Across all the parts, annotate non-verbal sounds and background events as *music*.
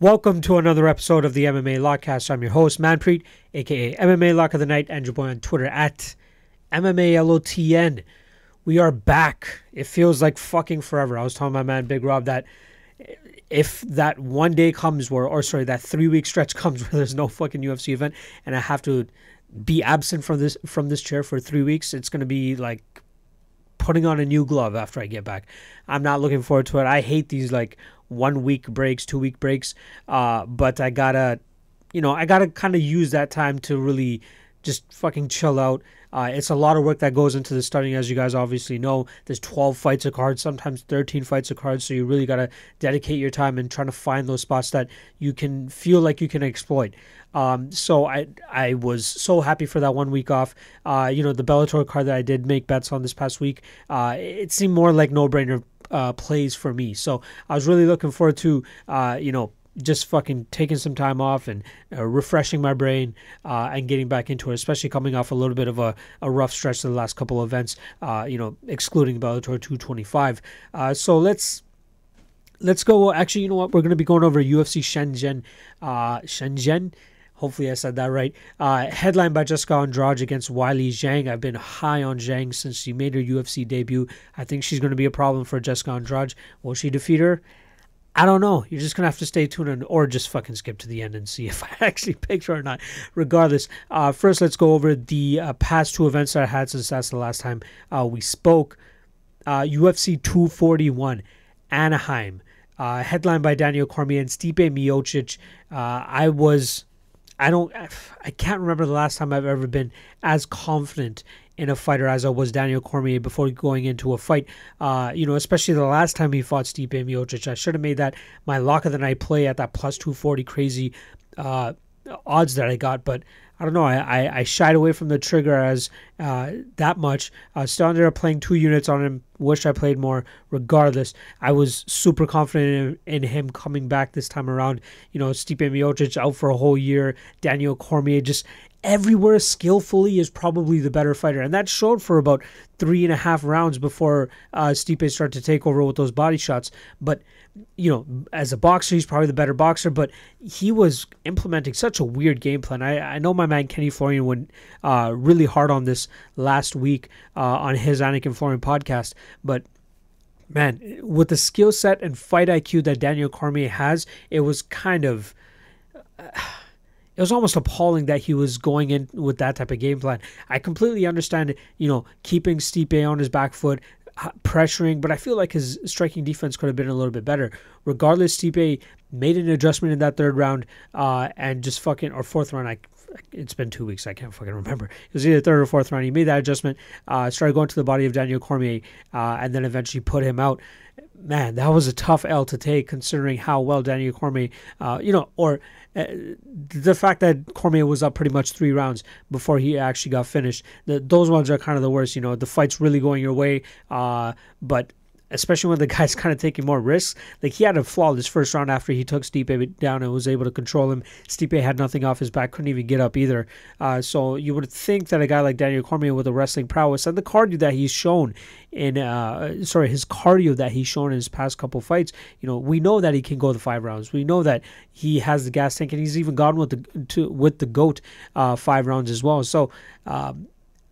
Welcome to another episode of the MMA Lockcast. I'm your host, Manpreet, aka MMA Lock of the Night, and your boy on Twitter at MMALOTN. We are back. It feels like fucking forever. I was telling my man Big Rob that if that one day comes where, or sorry, that three week stretch *laughs* comes where there's no fucking UFC event and I have to be absent from this from this chair for three weeks, it's gonna be like putting on a new glove after I get back. I'm not looking forward to it. I hate these like one week breaks, two week breaks. Uh, but I gotta, you know, I gotta kind of use that time to really just fucking chill out. Uh, it's a lot of work that goes into the studying, as you guys obviously know. There's 12 fights a card, sometimes 13 fights a card, so you really got to dedicate your time and trying to find those spots that you can feel like you can exploit. Um, so I I was so happy for that one week off. Uh, you know, the Bellator card that I did make bets on this past week, uh, it seemed more like no brainer uh, plays for me. So I was really looking forward to, uh, you know, just fucking taking some time off and uh, refreshing my brain uh, and getting back into it, especially coming off a little bit of a, a rough stretch of the last couple of events, uh, you know, excluding Bellator 225. Uh, so let's let's go. Actually, you know what? We're going to be going over UFC Shenzhen. Uh, Shenzhen. Hopefully, I said that right. Uh, headlined by Jessica Andrade against Weili Zhang. I've been high on Zhang since she made her UFC debut. I think she's going to be a problem for Jessica Andrade. Will she defeat her? I don't know. You're just gonna have to stay tuned and, or just fucking skip to the end and see *laughs* if I actually picked her or not. Regardless, uh, first let's go over the uh, past two events that I had since that's the last time uh, we spoke. UFC 241, Anaheim, uh, headlined by Daniel Cormier and Stipe Miocic. Uh, I was I don't I can't remember the last time I've ever been as confident in a fighter as I was Daniel Cormier before going into a fight. Uh, you know, especially the last time he fought Stipe Miocic. I should have made that my lock of the night play at that plus 240 crazy uh, odds that I got, but I don't know. I, I, I, shied away from the trigger as uh, that much. Uh, up playing two units on him. Wish I played more. Regardless, I was super confident in, in him coming back this time around. You know, Stipe Miocic out for a whole year. Daniel Cormier just everywhere skillfully is probably the better fighter. And that showed for about three and a half rounds before uh, Stipe started to take over with those body shots. But, you know, as a boxer, he's probably the better boxer, but he was implementing such a weird game plan. I, I know my man Kenny Florian went uh, really hard on this last week uh, on his Anik and Florian podcast, but man, with the skill set and fight IQ that Daniel Cormier has, it was kind of. Uh, it was almost appalling that he was going in with that type of game plan. I completely understand, you know, keeping Stipe on his back foot, pressuring, but I feel like his striking defense could have been a little bit better. Regardless, Stipe made an adjustment in that third round uh, and just fucking, or fourth round, I it's been two weeks. I can't fucking remember. It was either third or fourth round. He made that adjustment, uh, started going to the body of Daniel Cormier, uh, and then eventually put him out. Man, that was a tough L to take considering how well Daniel Cormier, uh, you know, or uh, the fact that Cormier was up pretty much three rounds before he actually got finished. The, those ones are kind of the worst. You know, the fight's really going your way, uh, but especially when the guy's *laughs* kind of taking more risks. Like he had a flawless first round after he took Stipe down and was able to control him. Stipe had nothing off his back, couldn't even get up either. Uh, so you would think that a guy like Daniel Cormier with a wrestling prowess and the cardio that he's shown in, uh, sorry, his cardio that he's shown in his past couple fights, you know, we know that he can go the five rounds. We know that he has the gas tank and he's even gone with the to, with the goat uh, five rounds as well. So. Um,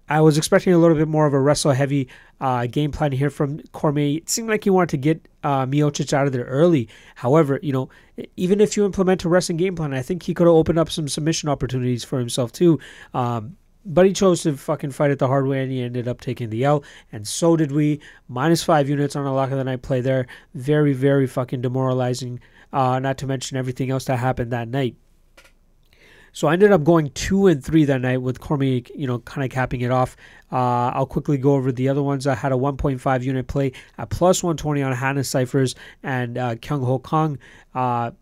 I was expecting a little bit more of a wrestle heavy uh, game plan here from Cormier. It seemed like he wanted to get uh, Miocic out of there early. However, you know, even if you implement a wrestling game plan, I think he could have opened up some submission opportunities for himself too. Um, but he chose to fucking fight it the hard way and he ended up taking the L. And so did we. Minus five units on a lock of the night play there. Very, very fucking demoralizing. Uh, not to mention everything else that happened that night. So I ended up going two and three that night with Cormier, you know, kind of capping it off. Uh, I'll quickly go over the other ones. I had a 1.5 unit play at plus 120 on Hannah Cifers and uh, Kyung Ho Kang. Uh,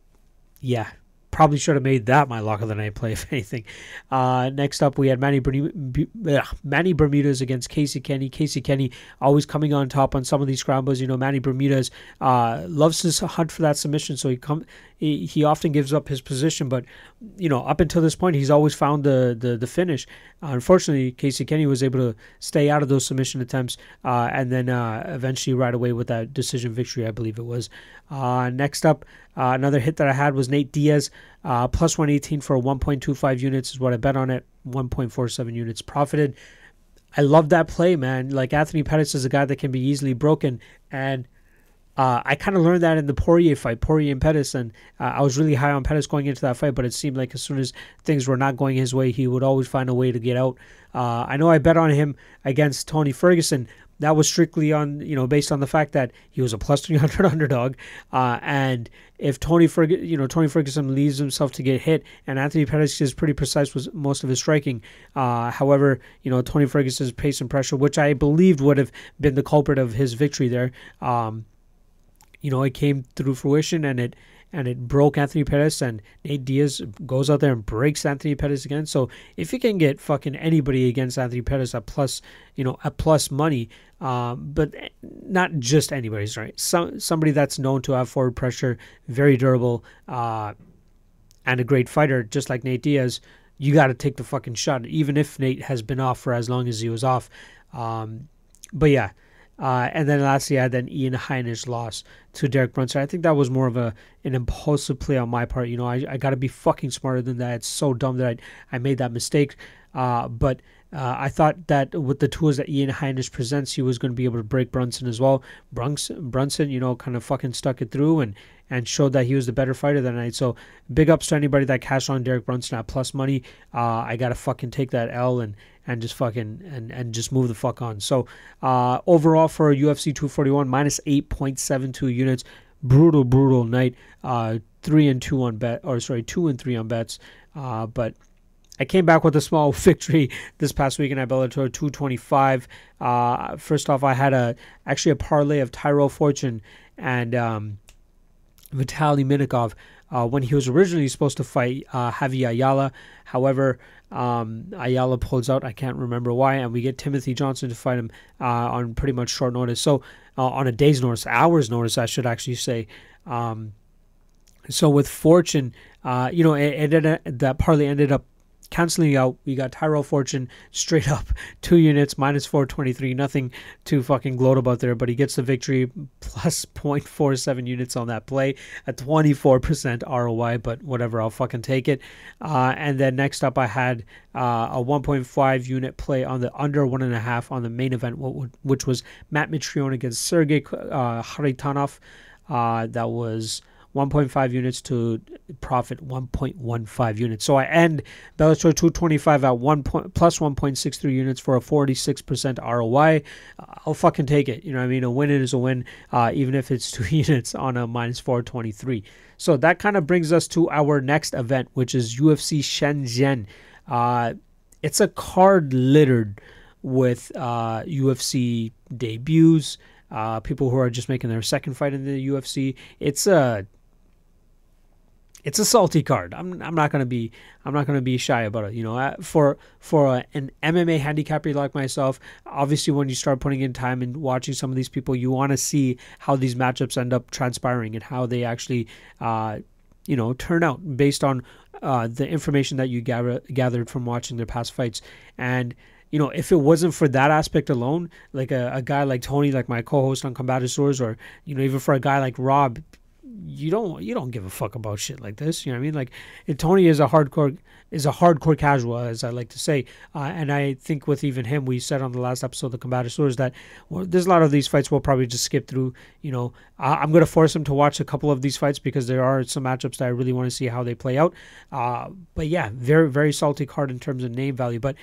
yeah, probably should have made that my lock of the night play, *laughs* if anything. Uh, next up, we had Manny, Bermudez, Manny Bermudez against Casey Kenney. Casey Kenney always coming on top on some of these scrambles. You know, Manny Bermudez uh, loves to hunt for that submission, so he come he, he often gives up his position, but you know, up until this point, he's always found the the, the finish. Uh, unfortunately, Casey Kenney was able to stay out of those submission attempts, uh, and then uh, eventually right away with that decision victory, I believe it was. Uh, next up, uh, another hit that I had was Nate Diaz, uh, plus 118 for 1.25 units is what I bet on it. 1.47 units profited. I love that play, man. Like Anthony Pettis is a guy that can be easily broken, and uh, I kind of learned that in the Poirier fight, Poirier and Pettis, and uh, I was really high on Pettis going into that fight, but it seemed like as soon as things were not going his way, he would always find a way to get out. Uh, I know I bet on him against Tony Ferguson. That was strictly on, you know, based on the fact that he was a plus 300 *laughs* underdog, uh, and if Tony Ferguson, you know, Tony Ferguson leaves himself to get hit, and Anthony Pettis is pretty precise with most of his striking. Uh, however, you know, Tony Ferguson's pace and pressure, which I believed would have been the culprit of his victory there. Um, you know, it came through fruition and it and it broke Anthony Pettis and Nate Diaz goes out there and breaks Anthony Pettis again. So if you can get fucking anybody against Anthony Pettis at plus, you know, at plus money, um, but not just anybody's right. Some somebody that's known to have forward pressure, very durable, uh, and a great fighter, just like Nate Diaz. You got to take the fucking shot, even if Nate has been off for as long as he was off. Um, but yeah, uh, and then lastly, I had then Ian Heinisch loss to Derek Brunson. I think that was more of a an impulsive play on my part. You know, I, I got to be fucking smarter than that. It's so dumb that I, I made that mistake. Uh, but uh, I thought that with the tools that Ian Heinisch presents, he was going to be able to break Brunson as well. Brunson, Brunson, you know, kind of fucking stuck it through and and showed that he was the better fighter that night. So big ups to anybody that cashed on Derek Brunson at plus money. Uh, I gotta fucking take that L and and just fucking and and just move the fuck on. So uh, overall for UFC 241 minus 8.72 units. Brutal, brutal night. Uh, three and two on bet, or sorry, two and three on bets. Uh, but I came back with a small *laughs* victory this past weekend at Bellator 225. Uh, first off, I had a actually a parlay of Tyrell Fortune and um, Vitaly Minakov uh, when he was originally supposed to fight uh, Javy Ayala. However, um, Ayala pulls out. I can't remember why, and we get Timothy Johnson to fight him uh, on pretty much short notice. So uh, on a day's notice, hours notice, I should actually say. Um, so with Fortune, uh, you know, it, it, that parlay ended up canceling out. We got Tyrell Fortune straight *laughs* up two units minus 423. Nothing to fucking gloat about there, but he gets the victory plus *laughs* 0.47 units on that play, a 24% ROI. But whatever, I'll fucking take it. Uh, and then next up, I had uh, a 1.5 unit play on the under one and a half on the main event, which was Matt Mitrione against Sergey uh, Kharitonov. Uh, that was 1.5 units to profit 1.15 units. So I end Bellator 225 at 1 point, plus 1.63 units for a 46% ROI. I'll fucking take it. You know I mean? A win is a win, uh, even if it's *laughs* two units on a minus 423. So that kind of brings us to our next event, which is UFC Shenzhen. Uh, it's a card littered with uh, UFC debuts, uh, people who are just making their second fight in the UFC. It's a it's a salty card. I'm I'm not gonna be I'm not gonna be shy about it. You know, for for an MMA handicapper like myself, obviously when you start putting in time and watching some of these people, you want to see how these matchups end up transpiring and how they actually, uh, you know, turn out based on uh, the information that you gather, gathered from watching their past fights. And you know, if it wasn't for that aspect alone, like a, a guy like Tony, like my co-host on Combatisaurus, or you know, even for a guy like Rob, you don't you don't give a fuck about shit like this. You know what I mean? Like Tony is a hardcore is a hardcore casual, as I like to say. Uh, and I think with even him, we said on the last episode of Combatisaurus that well, there's a lot of these fights we'll probably just skip through. You know, I, am gonna force him to watch a couple of these fights because there are some matchups that I really want to see how they play out. Uh, but yeah, very very salty card in terms of name value, but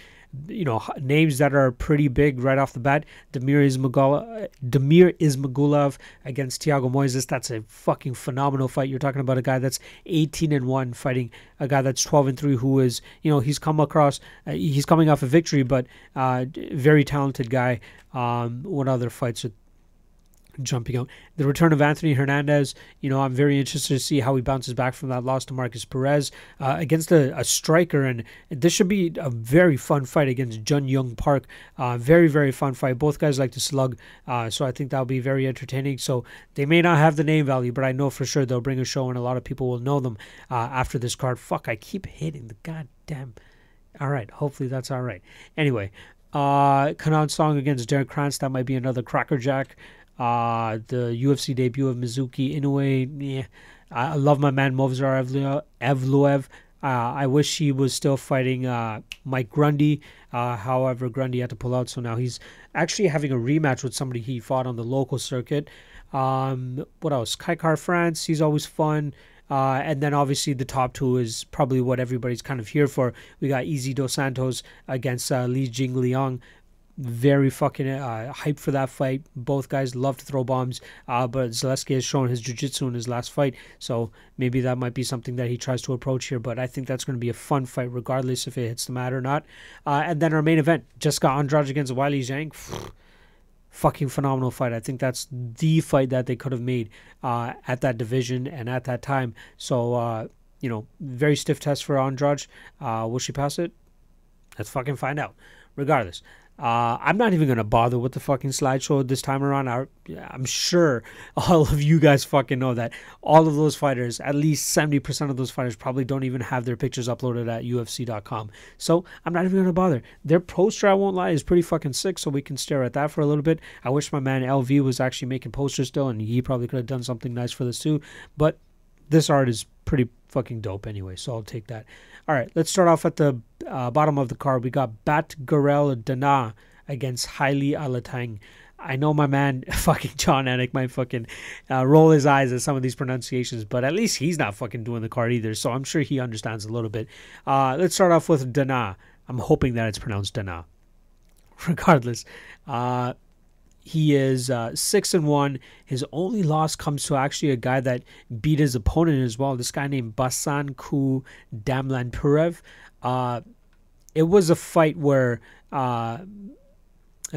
you know names that are pretty big right off the bat. Demir Ismagulov, Damir Ismagulov against Thiago Moises. That's a fucking phenomenal fight. You're talking about a guy that's 18 and one fighting a guy that's 12 and three who is you know he's come across uh, he's coming off a victory, but uh, very talented guy. Um, what other fights? Jumping out. The return of Anthony Hernandez, you know, I'm very interested to see how he bounces back from that loss to Markus Perez uh, against a, a, striker. And this should be a very fun fight against Jun Yong Park. Uh, very, very fun fight. Both guys like to slug. Uh, so I think that'll be very entertaining. So they may not have the name value, but I know for sure they'll bring a show and a lot of people will know them uh, after this card. Fuck, I keep hitting the goddamn. All right, hopefully that's all right. Anyway, uh, Kenan Song against Derrick Krantz. That might be another crackerjack. Uh, the UFC debut of Mizuki Inoue. Yeah, I love my man Movsar Evloev. Uh, I wish he was still fighting uh, Mike Grundy. Uh, however, Grundy had to pull out, so now he's actually having a rematch with somebody he fought on the local circuit. Um, what else? Kai Kara-France. He's always fun. Uh, and then obviously the top two is probably what everybody's kind of here for. We got Easy Dos Santos against uh, Li Jing Liang. Very fucking uh, hyped for that fight. Both guys love to throw bombs, uh, but Zaleski has shown his jiu-jitsu in his last fight, so maybe that might be something that he tries to approach here. But I think that's going to be a fun fight, regardless if it hits the mat or not. Uh, and then our main event, Jessica Andrade against Weili Zhang *sighs* fucking phenomenal fight. I think that's the fight that they could have made uh, at that division and at that time. So, uh, you know, very stiff test for Andrade. Uh, will she pass it? Let's fucking find out. Regardless, uh, I'm not even gonna bother with the fucking slideshow this time around. I, am sure *laughs* all of you guys fucking know that all of those fighters, at least 70% of those fighters, probably don't even have their pictures uploaded at UFC.com. So I'm not even gonna bother. Their poster, I won't lie, is pretty fucking sick. So we can stare at that for a little bit. I wish my man LV was actually making posters still, and he probably could have done something nice for this too. But this art is pretty fucking dope anyway, so I'll take that. All right, let's start off at the uh, bottom of the card. We got Batgerel Danaa against Haile Alatang. I know my man, *laughs* fucking Jon Anik, might fucking uh, roll his eyes at some of these pronunciations, but at least he's not fucking doing the card either, so I'm sure he understands a little bit. Uh, let's start off with Dana. I'm hoping that it's pronounced Dana. *laughs* Regardless, uh, he is uh, six and one. His only loss comes to actually a guy that beat his opponent as well. This guy named Baasankhuu Damlanpurev. Uh, it was a fight where uh,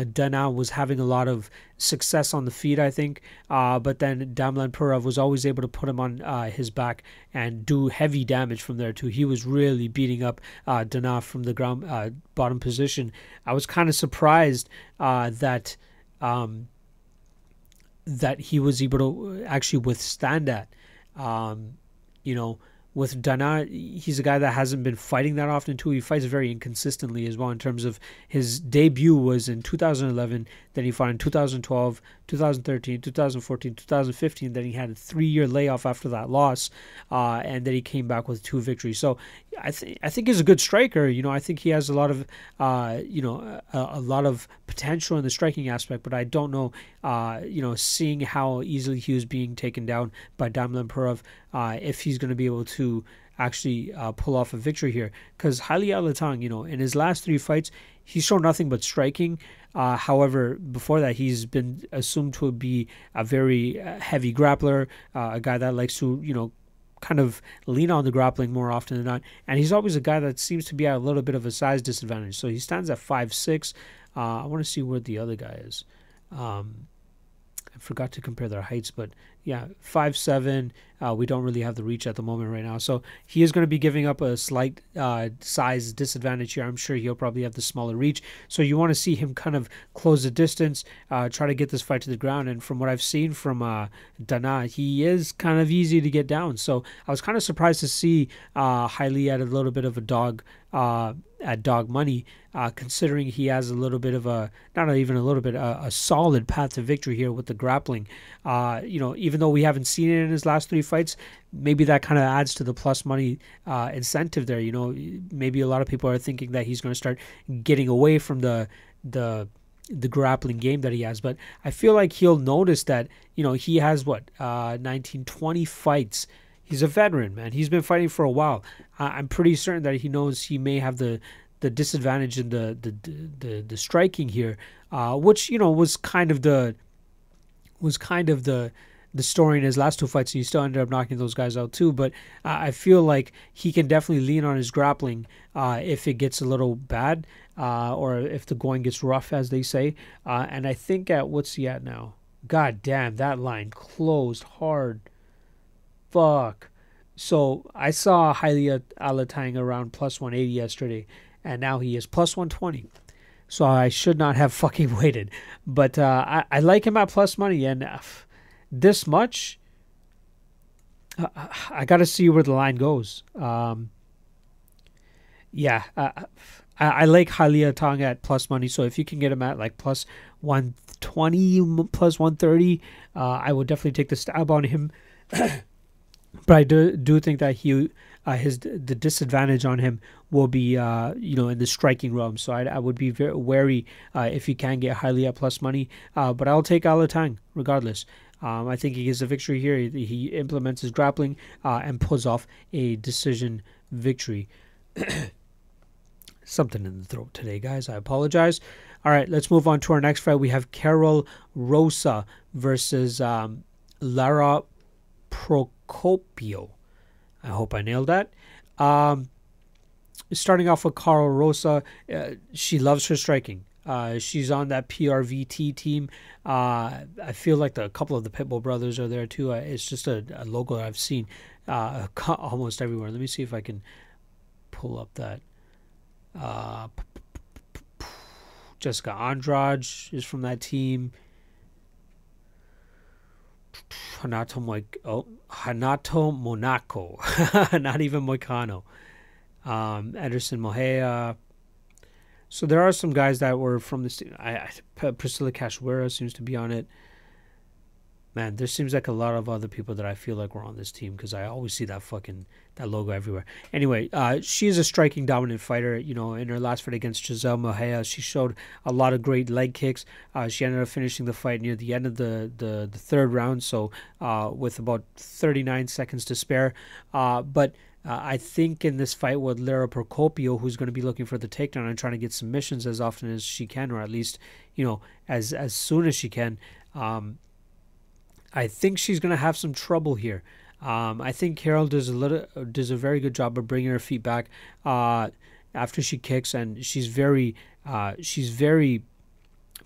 Dana was having a lot of success on the feet, I think. Uh, but then Damlanpurev was always able to put him on uh, his back and do heavy damage from there too. He was really beating up uh, Dana from the ground uh, bottom position. I was kind of surprised uh, that um, that he was able to actually withstand that. Um, you know, with Dana, he's a guy that hasn't been fighting that often too. He fights very inconsistently as well in terms of his debut was in 2011, then he fought in 2012, 2013, 2014, 2015. Then he had a three-year layoff after that loss, uh, and then he came back with two victories. So I think I think he's a good striker. You know, I think he has a lot of uh, you know a, a, lot of potential in the striking aspect. But I don't know, uh, you know, seeing how easily he was being taken down by Damlanpurev, uh, if he's going to be able to actually uh, pull off a victory here. Because Haile Alatang, you know, in his last three fights, he's shown nothing but striking. Uh, however, before that, he's been assumed to be a very uh, heavy grappler, uh, a guy that likes to, you know, kind of lean on the grappling more often than not. And he's always a guy that seems to be at a little bit of a size disadvantage. So he stands at five six. Uh, I want to see where the other guy is. Um, I forgot to compare their heights, but yeah, five seven. Uh, we don't really have the reach at the moment right now, so he is going to be giving up a slight uh, size disadvantage here. I'm sure he'll probably have the smaller reach, so you want to see him kind of close the distance, uh, try to get this fight to the ground. And from what I've seen from uh, Dana, he is kind of easy to get down. So I was kind of surprised to see uh, Haile at a little bit of a dog uh, at dog money, uh, considering he has a little bit of a not even a little bit a, a solid path to victory here with the grappling. Uh, you know, even though we haven't seen it in his last three fights, maybe that kind of adds to the plus money uh, incentive there. You know, maybe a lot of people are thinking that he's going to start getting away from the the the grappling game that he has but i feel like he'll notice that you know he has what uh 19 20 fights he's a veteran, man. He's been fighting for a while. I'm pretty certain that he knows he may have the the disadvantage in the the the, the striking here, uh, which you know was kind of the was kind of the the story in his last two fights. He still ended up knocking those guys out too. But uh, I feel like he can definitely lean on his grappling uh, if it gets a little bad uh, or if the going gets rough, as they say. Uh, and I think at what's he at now? God damn, that line closed hard. Fuck. So I saw Haile Alatang around plus 180 yesterday, and now he is plus 120. So I should not have *laughs* fucking waited. But uh, I, I like him at plus money, and uh, this much, uh, I got to see where the line goes. Um, yeah, uh, I, I like Haile Tong at plus money. So if you can get him at like plus 120, plus 130, uh, I would definitely take the stab on him. *coughs* but I do do think that he uh, his the disadvantage on him will be uh, you know in the striking realm. So I, I would be very wary uh, if you can get at plus money. Uh, but I'll take Alatang regardless. Um, I think he gets a victory here. He, he implements his grappling uh, and pulls off a decision victory. *coughs* Something in the throat today, guys. I apologize. All right, let's move on to our next fight. We have Karol Rosa versus um, Lara Procopio. I hope I nailed that. Um, starting off with Karol Rosa, uh, she loves her striking. Uh, she's on that PRVT team. Uh, I feel like the, a couple of the Pitbull brothers are there too. Uh, it's just a, a, logo I've seen uh, *laughs* almost everywhere. Let me see if I can pull up that. Uh, *sniffs* Jessica Andrade is from that team. Hanato Mo- oh, Hanato Monaco, *laughs* not even Moicano. Um, Ederson Mojica. So there are some guys that were from this. I, I Priscila Cachoeira seems to be on it man, there seems like a lot of other people that I feel like were on this team because I always see that fucking that logo everywhere. Anyway, uh, is a striking dominant fighter. You know, in her last fight against Giselle Mojica, she showed a lot of great leg kicks. Uh, she ended up finishing the fight near the end of the the, the third round, so uh, with about 39 seconds to spare. Uh, but uh, I think in this fight with Lara Procopio, who's going to be looking for the takedown and trying to get submissions as often as she can, or at least you know as as soon as she can. Um, I think she's going to have some trouble here. Um, I think Karol does a little does a very good job of bringing her feet back uh, after she kicks, and she's very uh, she's very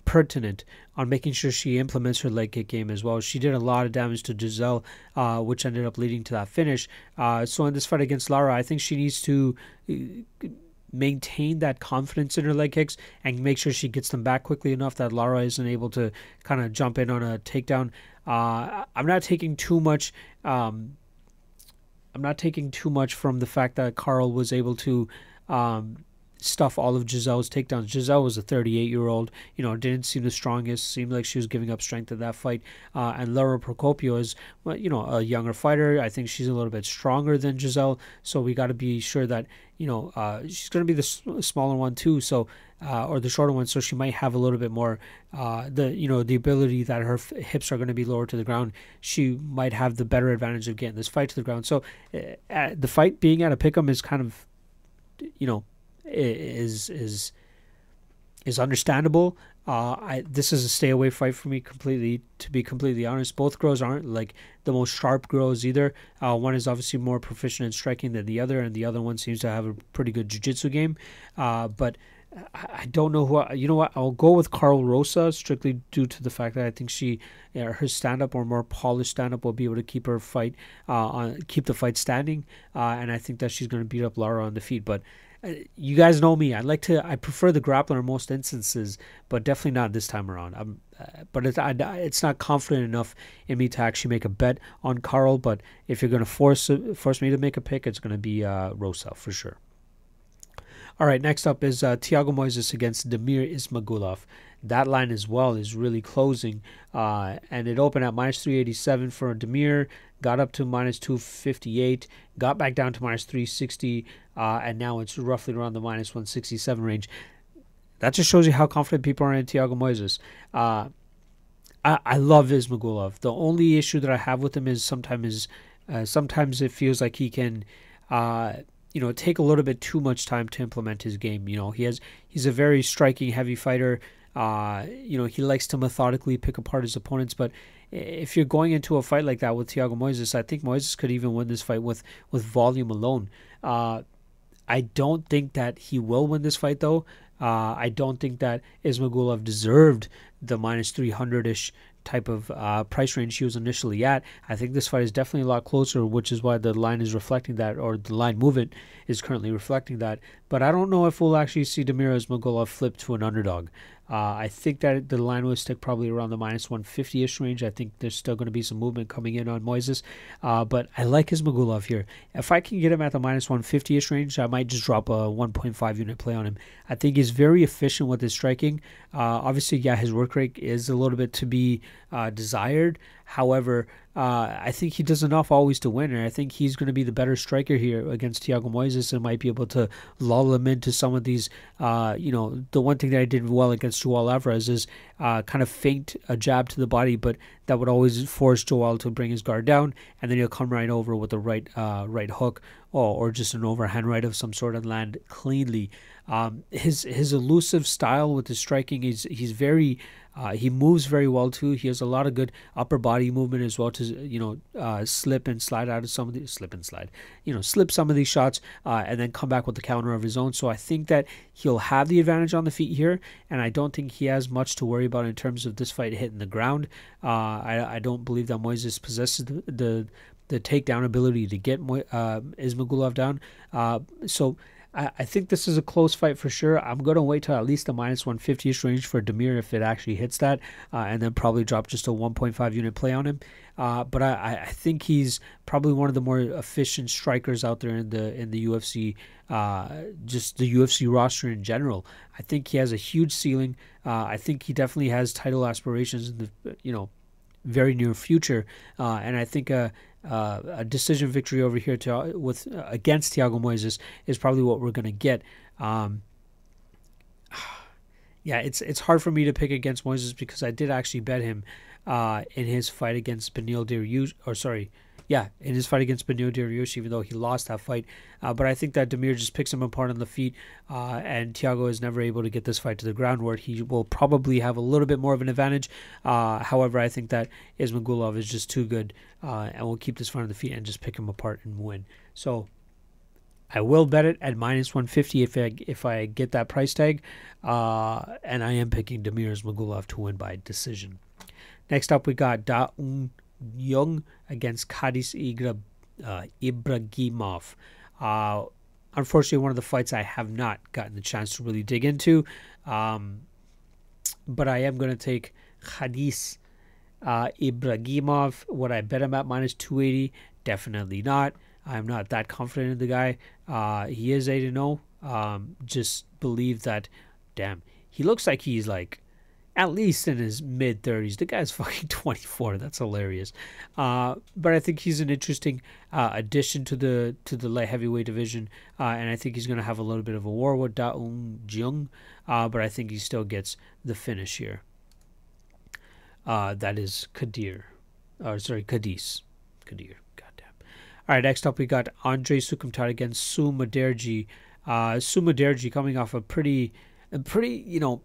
pertinent on making sure she implements her leg kick game as well. She did a lot of damage to Giselle, uh, which ended up leading to that finish. Uh, so in this fight against Lara, I think she needs to uh, maintain that confidence in her leg kicks and make sure she gets them back quickly enough that Lara isn't able to kind of jump in on a takedown. Uh, I'm not taking too much. Um, I'm not taking too much from the fact that Carl was able to um, stuff all of Giselle's takedowns. Giselle was a 38 year old, you know, didn't seem the strongest, seemed like she was giving up strength in that fight. Uh, and Lara Procopio is, you know, a younger fighter. I think she's a little bit stronger than Giselle, so we got to be sure that, you know, uh, she's going to be the smaller one too, so, uh, or the shorter one, so she might have a little bit more, uh, the, you know, the ability that her hips are going to be lower to the ground. She might have the better advantage of getting this fight to the ground. So uh, the fight being at a pick'em is kind of, you know, is is is understandable. Uh, I this is a stay away fight for me completely. To be completely honest, both girls aren't like the most sharp girls either. Uh, one is obviously more proficient in striking than the other, and the other one seems to have a pretty good jiu-jitsu game. Uh, but I don't know who. I, you know what? I'll go with Carl Rosa strictly due to the fact that I think she, you know, her stand up or more polished stand up will be able to keep her fight, uh, on keep the fight standing, uh, and I think that she's going to beat up Lara on the feet. But uh, you guys know me. I like to. I prefer the grappler in most instances, but definitely not this time around. I'm, uh, but it's I, it's not confident enough in me to actually make a bet on Carl. But if you're gonna force force me to make a pick, it's gonna be uh, Rosa for sure. All right, next up is uh, Moises against Demir Ismagulov. That line as well is really closing, uh, and it opened at minus 387 for Demir, got up to minus 258, got back down to minus 360, uh, and now it's roughly around the minus 167 range. That just shows you how confident people are in Thiago Moises. Uh, I, I love Ismagulov. The only issue that I have with him is sometimes is uh, sometimes it feels like he can, uh, you know, take a little bit too much time to implement his game. You know, he has he's a very striking, heavy fighter. Uh, you know, he likes to methodically pick apart his opponents, but if you're going into a fight like that with Thiago Moises, I think Moises could even win this fight with with volume alone. Uh, I don't think that he will win this fight though. Uh, I don't think that Ismagulov deserved the minus 300 ish type of uh, price range he was initially at. I think this fight is definitely a lot closer, which is why the line is reflecting that, or the line movement is currently reflecting that. But I don't know if we'll actually see Damir Ismagulov flip to an underdog. Uh, I think that the line will stick probably around the minus 150 ish range. I think there's still going to be some movement coming in on Moises. Uh, but I like his Ismagulov here. If I can get him at the minus 150 ish range, I might just drop a 1.5 unit play on him. I think he's very efficient with his striking. Uh, obviously, yeah, his work rate is a little bit to be uh, desired. However, uh, I think he does enough always to win, and I think he's going to be the better striker here against Thiago Moises and might be able to lull him into some of these. Uh, you know, the one thing that I did well against Joel Alvarez is uh, kind of feint a jab to the body, but that would always force Joel to bring his guard down, and then he'll come right over with a right uh, right hook or, or just an overhand right of some sort and land cleanly. Um, his his elusive style with his striking is he's very uh, he moves very well too. He has a lot of good upper body movement as well to you know uh, slip and slide out of some of these slip and slide, you know, slip some of these shots uh, and then come back with the counter of his own. So I think that he'll have the advantage on the feet here, and I don't think he has much to worry about in terms of this fight hitting the ground. Uh, I, I don't believe that Moises possesses the, the the takedown ability to get uh, Ismagulov down. Uh, so I, I think this is a close fight for sure. I'm going to wait till at least the minus 150ish range for Demir if it actually hits that, uh, and then probably drop just a 1.5 unit play on him. Uh, but I, I think he's probably one of the more efficient strikers out there in the in the UFC, uh, just the UFC roster in general. I think he has a huge ceiling. Uh, I think he definitely has title aspirations in the you know very near future, uh, and I think uh, uh, a decision victory over here to, with uh, against Thiago Moises is probably what we're going to get. Um, *sighs* yeah, it's it's hard for me to pick against Moises because I did actually bet him uh, in his fight against Beneil Dariush, or sorry, yeah, in his fight against Beneil Dariush, even though he lost that fight. Uh, but I think that Demir just picks him apart on the feet, uh, and Thiago is never able to get this fight to the ground where he will probably have a little bit more of an advantage. Uh, however, I think that Ismagulov is just too good, uh, and will keep this fight on the feet and just pick him apart and win. So I will bet it at minus 150 if I, if I get that price tag, uh, and I am picking Demir Ismagulov to win by decision. Next up, we got Da Un Young against Khadis Igra, uh, Ibragimov. Uh, unfortunately, one of the fights I have not gotten the chance to really dig into. Um, but I am going to take Khadis uh, Ibragimov. Would I bet him at minus 280? Definitely not. I'm not that confident in the guy. Uh, he is 8 0. Um, just believe that, damn, he looks like he's like at least in his mid 30s. The guy's *laughs* fucking 24. That's hilarious. Uh, but I think he's an interesting uh, addition to the to the light heavyweight division, uh, and I think he's going to have a little bit of a war with Da Un Jung. Uh, but I think he still gets the finish here. Uh, that is Kadir, or sorry, Cadiz, Kadir. Goddamn. All right, next up we got Andre Soukhamthath against Su Mudaerji. Uh, Su Mudaerji coming off a pretty, a pretty, you know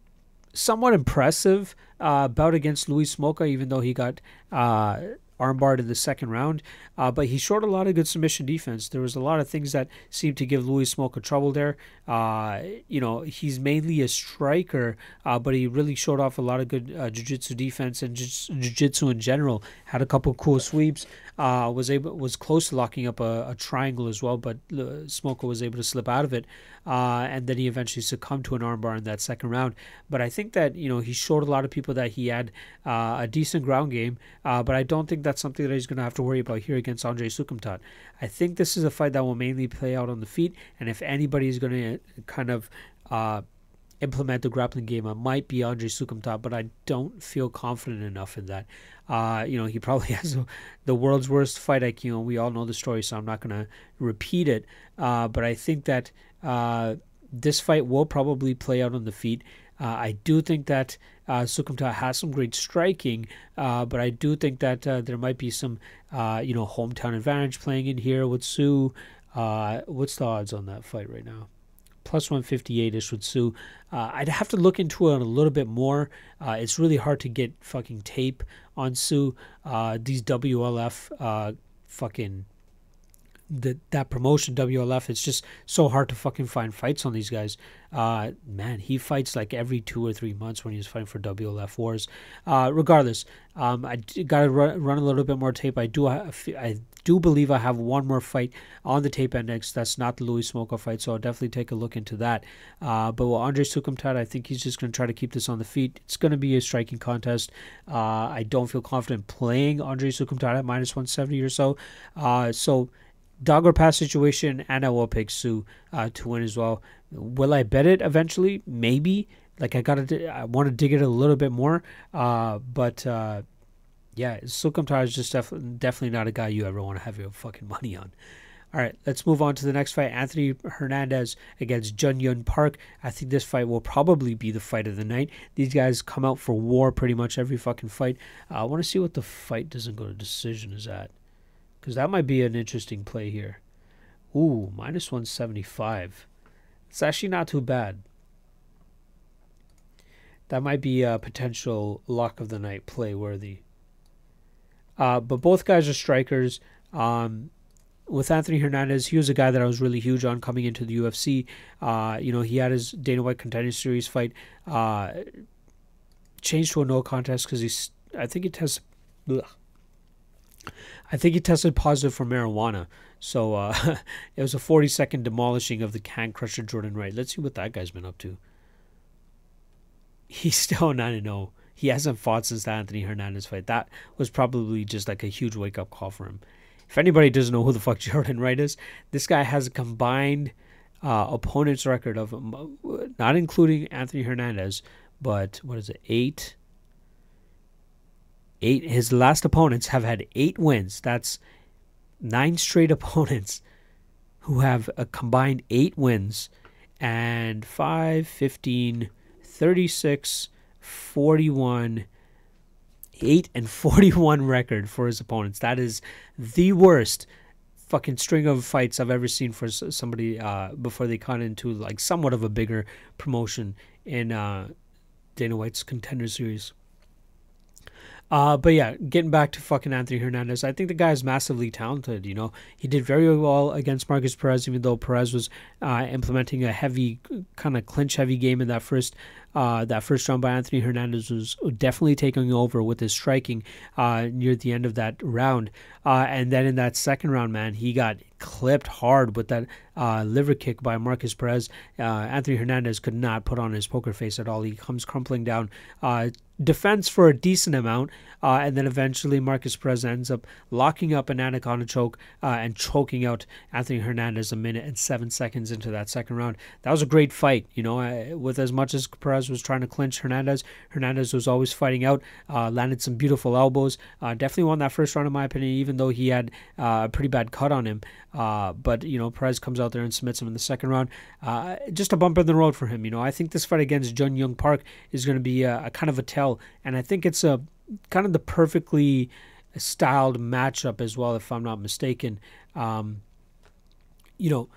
somewhat impressive uh, bout against Louis Smolka, even though he got uh, armbarred in the second round. Uh, but he showed a lot of good submission defense. There was a lot of things that seemed to give Louis Smolka trouble there. Uh, you know, he's mainly a striker, uh, but he really showed off a lot of good uh, jiu-jitsu defense and jiu-jitsu in general. Had a couple cool sweeps. Uh, was able was close to locking up a, a triangle as well, but uh, was able to slip out of it. Uh, and then he eventually succumbed to an armbar in that second round. But I think that you know he showed a lot of people that he had uh, a decent ground game. Uh, but I don't think that's something that he's going to have to worry about here against Andre Soukhamthath. I think this is a fight that will mainly play out on the feet, and if anybody is going to kind of uh, implement the grappling game, it might be Andre Soukhamthath, but I don't feel confident enough in that. Uh, you know, he *laughs* probably has the world's worst fight IQ, and we all know the story, so I'm not going to repeat it. Uh, but I think that uh, this fight will probably play out on the feet. Uh, I do think that uh, Soukhamthath has some great striking, uh, but I do think that uh, there might be some, uh, you know, hometown advantage playing in here with Su. Uh, what's the odds on that fight right now? Plus 158 ish with Su. Uh, I'd have to look into it a little bit more. it's really hard to get fucking tape on Su. these WLF fucking the, that promotion WLF. It's just so hard to fucking find fights on these guys. Uh, man, he fights like every two or three months when he's fighting for WLF wars. Uh, regardless, um, I gotta run, run, a little bit more tape. I do I do believe I have one more fight on the tape index. That's not the Louis Smolka fight, so I'll definitely take a look into that. Uh, but with Andre Soukhamthath, I think he's just going to try to keep this on the feet. It's going to be a striking contest. Uh, I don't feel confident playing Andre Soukhamthath at minus 170 or so. Uh, so dog or pass situation, and I will pick Su uh, to win as well. Will I bet it eventually? Maybe. Like I gotta, I want to dig it a little bit more. Uh, but uh, yeah, Soukhamthath is just def- definitely not a guy you ever want to have your fucking money on. All right, let's move on to the next fight. Anthony Hernandez against Jun Yong Park. I think this fight will probably be the fight of the night. These guys come out for war pretty much every fucking fight. Uh, I want to see what the fight doesn't go to decision is at. Because that might be an interesting play here. Ooh, minus 175. It's actually not too bad. That might be a potential lock of the night play worthy. Uh, but both guys are strikers. Um, with Anthony Hernandez, he was a guy that I was really huge on coming into the UFC. Uh, you know, he had his Dana White Contender Series fight uh, changed to a no contest because he's. I think he tested. I think he tested positive for marijuana. So uh, *laughs* it was a 40 second demolishing of the can crusher Jordan Wright. Let's see what that guy's been up to. *laughs* He's still 9 0. He hasn't fought since the Anthony Hernandez fight. That was probably just like a huge wake up call for him. If anybody doesn't know who the fuck *laughs* Jordan Wright is, this guy has a combined uh, opponent's record of, not including Anthony Hernandez, but what is it, eight eight his last opponents have had eight wins. That's nine straight *laughs* opponents who have a combined eight wins and 5, 15, 36, 41, 8 and *laughs* 41 record for his opponents. That is the worst fucking string of fights I've ever seen for somebody uh, before they got into like somewhat of a bigger promotion in uh, Dana White's contender series. Uh, but yeah, getting back to fucking Anthony Hernandez, I think the guy is massively talented. You know, he did very well against Markus Perez, even though Perez was uh, implementing a heavy, kind of clinch heavy game in that first uh, that first round by Anthony Hernandez was definitely taking over with his striking uh, near the end of that round. Uh, and then in that second round, man, he got clipped hard with that uh, liver kick by Markus Perez. Uh, Anthony Hernandez could not put on his poker face at all. He comes crumpling down. Uh, defense for a decent amount, uh, and then eventually Markus Perez ends up locking up an anaconda choke uh, and choking out Anthony Hernandez a minute and seven seconds into that second round. That was a great fight, you know. Uh, with as much as Perez was trying to clinch Hernandez, Hernandez was always fighting out, uh, landed some beautiful elbows. Uh, definitely won that first round, in my opinion, even though he had uh, a pretty bad cut on him. but you know, Perez comes out there and submits him in the second round. just a bump in the road for him. You know, I think this fight against Jun Yong Park is going to be a, a kind of a tell, and I think it's a kind of the perfectly styled matchup as well, if I'm not mistaken. Um, you know,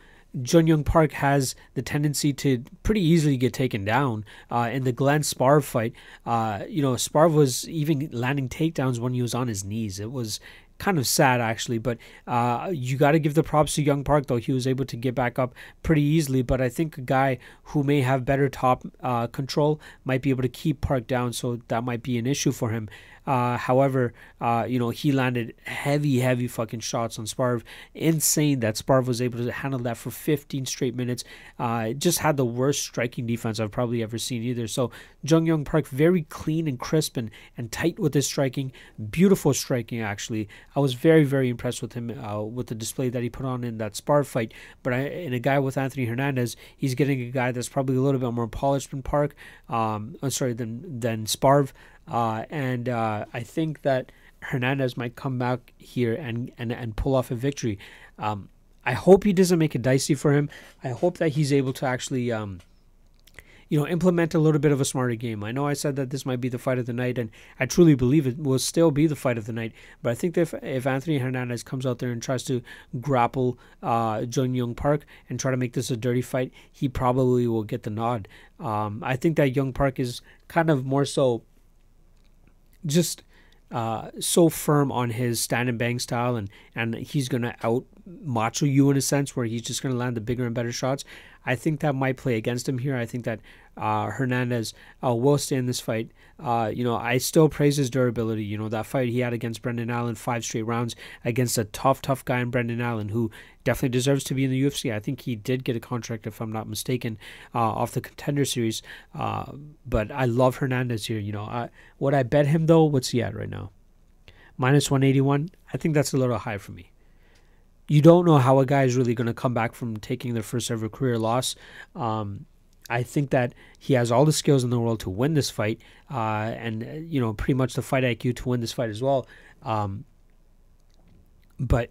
Jun Yong Park has the tendency to pretty easily get taken down. Uh, in the Glenn Sparv fight, uh, you know, Sparv was even landing takedowns when he was on his knees. It was kind of sad actually. But uh, you got to give the props to Young Park though. He was able to get back up pretty easily. But I think a guy who may have better top uh, control might be able to keep Park down. So that might be an issue for him. Uh, however, uh, you know, he landed heavy, heavy fucking shots on Sparv. Insane that Sparv was able to handle that for 15 straight minutes. Uh, just had the worst striking defense I've probably ever seen either. So Jun Yong Park, very clean and crisp and, and tight with his striking. Beautiful striking, actually. I was very, very impressed with him uh, with the display that he put on in that Sparv fight. But in a guy with Anthony Hernandez, he's getting a guy that's probably a little bit more polished than Park. Um, I'm sorry, than than Sparv. Uh, and uh, I think that Hernandez might come back here and, and, and pull off a victory. Um, I hope he doesn't make it dicey for him. I hope that he's able to actually, um, you know, implement a little bit of a smarter game. I know I said that this might be the fight of the night, and I truly believe it will still be the fight of the night. But I think that if, if Anthony Hernandez comes out there and tries to grapple uh, Jun Yong Park and try to make this a dirty fight, he probably will get the nod. Um, I think that Young Park is kind of more so just uh, so firm on his stand and bang style, and and he's gonna out macho you in a sense, where he's just gonna land the bigger and better shots. I think that might play against him here. I think that uh, Hernandez uh, will stay in this fight. Uh, you know, I still praise his durability. You know, that fight he had against Brendan Allen, five straight rounds against a tough, tough guy in Brendan Allen, who definitely deserves to be in the UFC. I think he did get a contract, if I'm not mistaken, uh, off the contender series. Uh, but I love Hernandez here. You know, I, would I bet him though? What's he at right now? Minus 181. I think that's a little high for me you don't know how a guy is really going to come back from taking their first ever career loss. Um, I think that he has all the skills in the world to win this fight, uh, and uh, you know, pretty much the fight IQ to win this fight as well. Um, but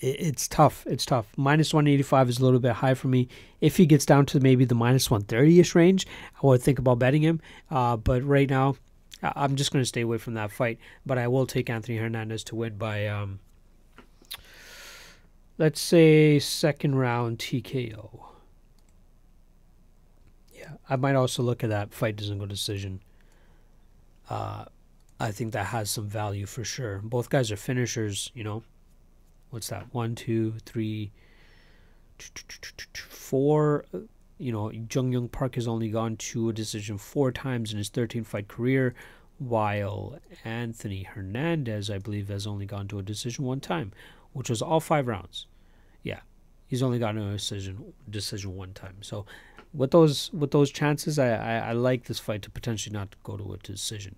it, it's tough. It's tough. Minus 185 is a little bit high for me. If he gets down to maybe the minus 130 ish range, I would think about betting him. Uh, but right now, I'm just going to stay away from that fight. But I will take Anthony Hernandez to win by. Um, let's say second round TKO. Yeah, I might also look at that fight doesn't go decision. Uh, I think that has some value for sure. Both guys are finishers, you know. What's that? One, two, three, four. You know, Jun Yong Park has only gone to a decision four times in his 13 fight career, while Anthony Hernandez, I believe, has only gone to a decision one time, which was all five rounds. Yeah, he's only gotten a decision decision one time. So with those with those chances, I, I, I like this fight to potentially not go to a decision.